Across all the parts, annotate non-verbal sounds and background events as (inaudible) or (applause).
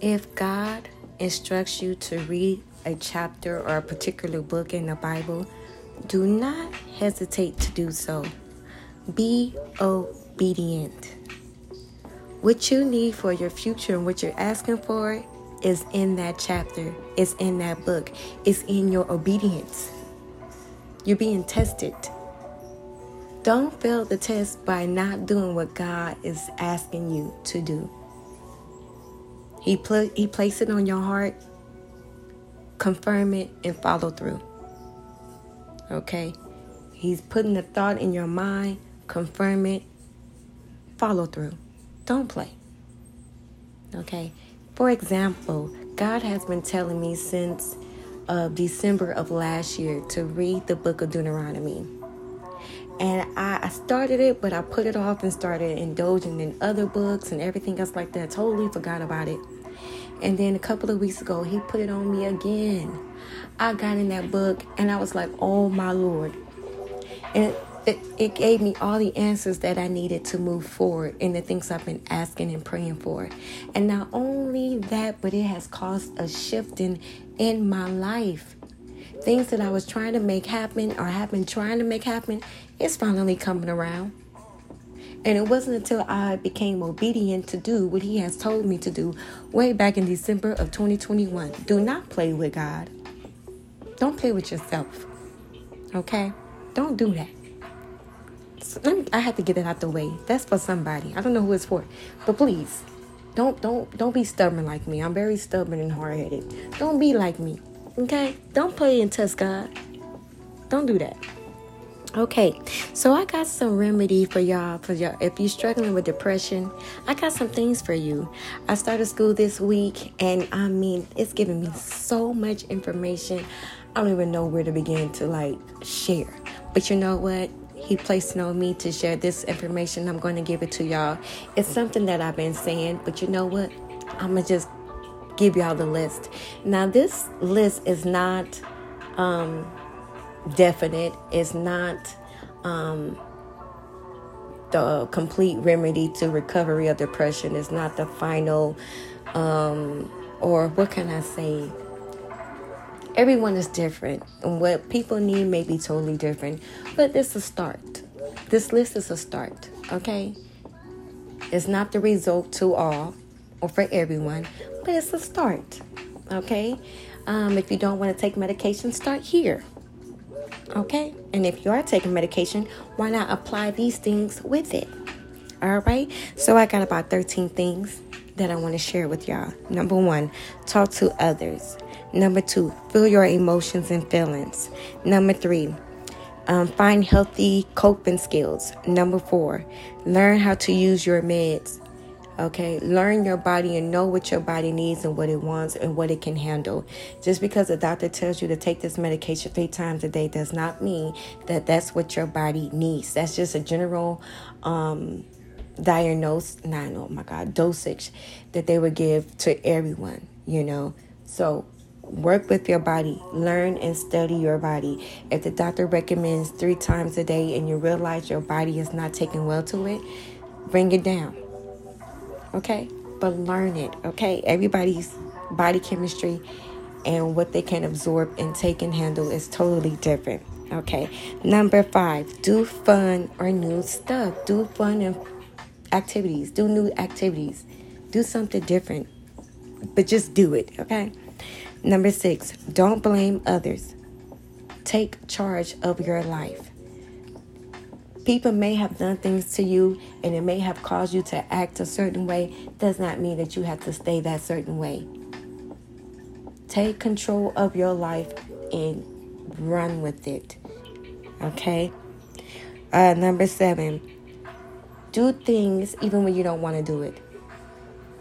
If God instructs you to read a chapter or a particular book in the Bible, do not hesitate to do so. Be obedient. What you need for your future and what you're asking for is in that chapter, it's in that book, it's in your obedience. You're being tested. Don't fail the test by not doing what God is asking you to do. He put he placed it on your heart. Confirm it and follow through. Okay? He's putting the thought in your mind, confirm it, follow through. Don't play. Okay? For example, God has been telling me since uh, December of last year to read the book of Deuteronomy. And I, started it, but I put it off and started indulging in other books and everything else like that. Totally forgot about it. And then a couple of weeks ago, he put it on me again. I got in that book and I was like, oh my Lord. And it, it gave me all the answers that I needed to move forward in the things I've been asking and praying for. And not only that, but it has caused a shifting in my life. Things that I was trying to make happen or have been trying to make happen, it's finally coming around. And it wasn't until I became obedient to do what He has told me to do way back in December of 2021. Do not play with God. Don't play with yourself. Okay? Don't do that. So I have to get that out the way. That's for somebody. I don't know who it's for. But please, don't don't don't be stubborn like me. I'm very stubborn and hard headed. Don't be like me. Okay? Don't play and test God. Don't do that. Okay, so I got some remedy for y'all. For y'all, if you're struggling with depression, I got some things for you. I started school this week, and I mean, it's giving me so much information. I don't even know where to begin to like share. But you know what? He placed it on me to share this information. I'm going to give it to y'all. It's something that I've been saying, but you know what? I'm gonna just give y'all the list. Now, this list is not. Um, definite. It's not um, the complete remedy to recovery of depression. It's not the final, um, or what can I say? Everyone is different, and what people need may be totally different, but this is a start. This list is a start, okay? It's not the result to all or for everyone, but it's a start, okay? Um, if you don't want to take medication, start here. Okay? And if you are taking medication, why not apply these things with it? All right? So I got about 13 things that I want to share with y'all. Number one, talk to others. Number two, feel your emotions and feelings. Number three, um, find healthy coping skills. Number four, learn how to use your meds. Okay, learn your body and know what your body needs and what it wants and what it can handle. Just because a doctor tells you to take this medication three times a day does not mean that that's what your body needs. That's just a general um, diagnose, not oh my God, dosage that they would give to everyone. You know, so work with your body learn and study your body if the doctor recommends three times a day and you realize your body is not taking well to it bring it down okay? But learn it, okay? Everybody's body chemistry and what they can absorb and take and handle is totally different. Okay. Number five, do fun or new stuff. Do fun activities. Do new activities. Do something different. But just do it. Okay. Number six, don't blame others. Take charge of your life. People may have done things to you and it may have caused you to act a certain way, does not mean that you have to stay that certain way. Take control of your life and run with it. Okay? Uh, number seven, do things even when you don't want to do it.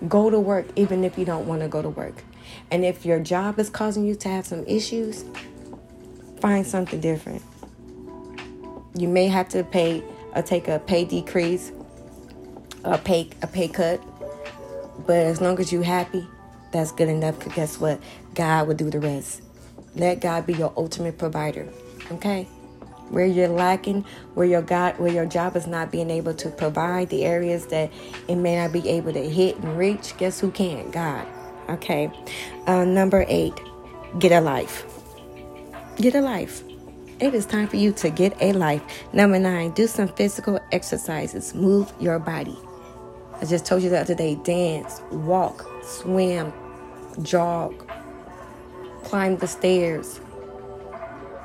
Go to work even if you don't want to go to work. And if your job is causing you to have some issues, find something different. You may have to pay or take a pay decrease, a pay a pay cut. But as long as you're happy, that's good enough. Cause guess what? God will do the rest. Let God be your ultimate provider. Okay? Where you're lacking, where your God, where your job is not being able to provide the areas that it may not be able to hit and reach, guess who can? God. Okay. Uh, number eight, get a life. Get a life. It is time for you to get a life. Number nine, do some physical exercises. Move your body. I just told you the other day dance, walk, swim, jog, climb the stairs,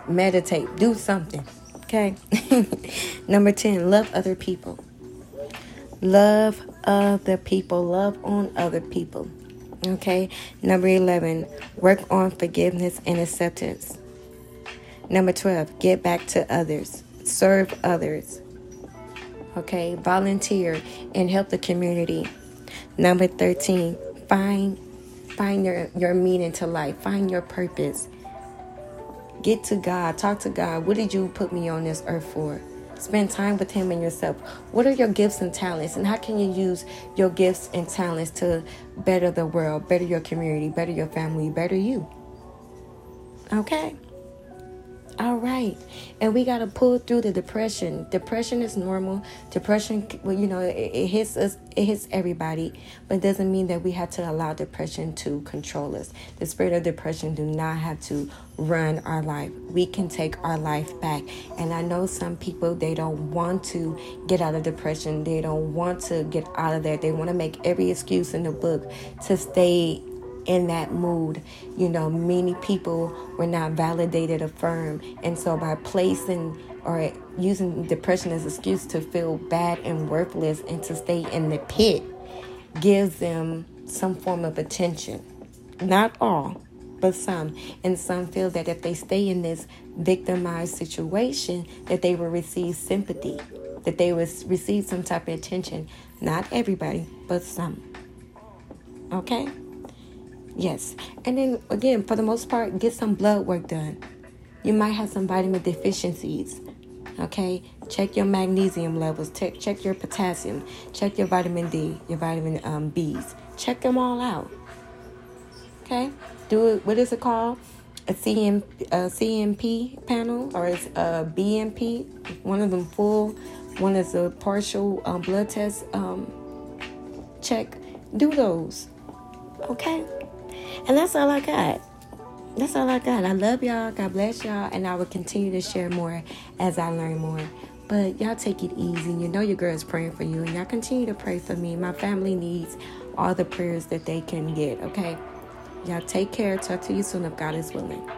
meditate, do something. Okay. (laughs) Number 10, love other people. Love other people. Love on other people. Okay. Number 11, work on forgiveness and acceptance. Number 12, get back to others. Serve others. Okay. Volunteer and help the community. Number 13, find find your, your meaning to life. Find your purpose. Get to God. Talk to God. What did you put me on this earth for? Spend time with Him and yourself. What are your gifts and talents? And how can you use your gifts and talents to better the world, better your community, better your family, better you? Okay. All right. And we got to pull through the depression. Depression is normal. Depression, well, you know, it, it, hits us, it hits everybody, but it doesn't mean that we have to allow depression to control us. The spirit of depression do not have to run our life. We can take our life back. And I know some people, they don't want to get out of depression. They don't want to get out of there. They want to make every excuse in the book to stay in that mood. You know, many people were not validated, affirmed. And so by placing or using depression as an excuse to feel bad and worthless and to stay in the pit gives them some form of attention. Not all, but some. And some feel that if they stay in this victimized situation, that they will receive sympathy, that they will receive some type of attention. Not everybody, but some. Okay? Yes. And then again, for the most part, get some blood work done. You might have some vitamin deficiencies. Okay? Check your magnesium levels. Check check your potassium. Check your vitamin D, your vitamin um, Bs. Check them all out. Okay? Do it. What is it called? A CM, a CMP panel or it's a BMP. One of them full. One is a partial um, blood test um, check. Do those. Okay? And that's all I got. That's all I got. I love y'all. God bless y'all. And I will continue to share more as I learn more. But y'all take it easy. You know your girl is praying for you. And y'all continue to pray for me. My family needs all the prayers that they can get. Okay? Y'all take care. Talk to you soon if God is willing.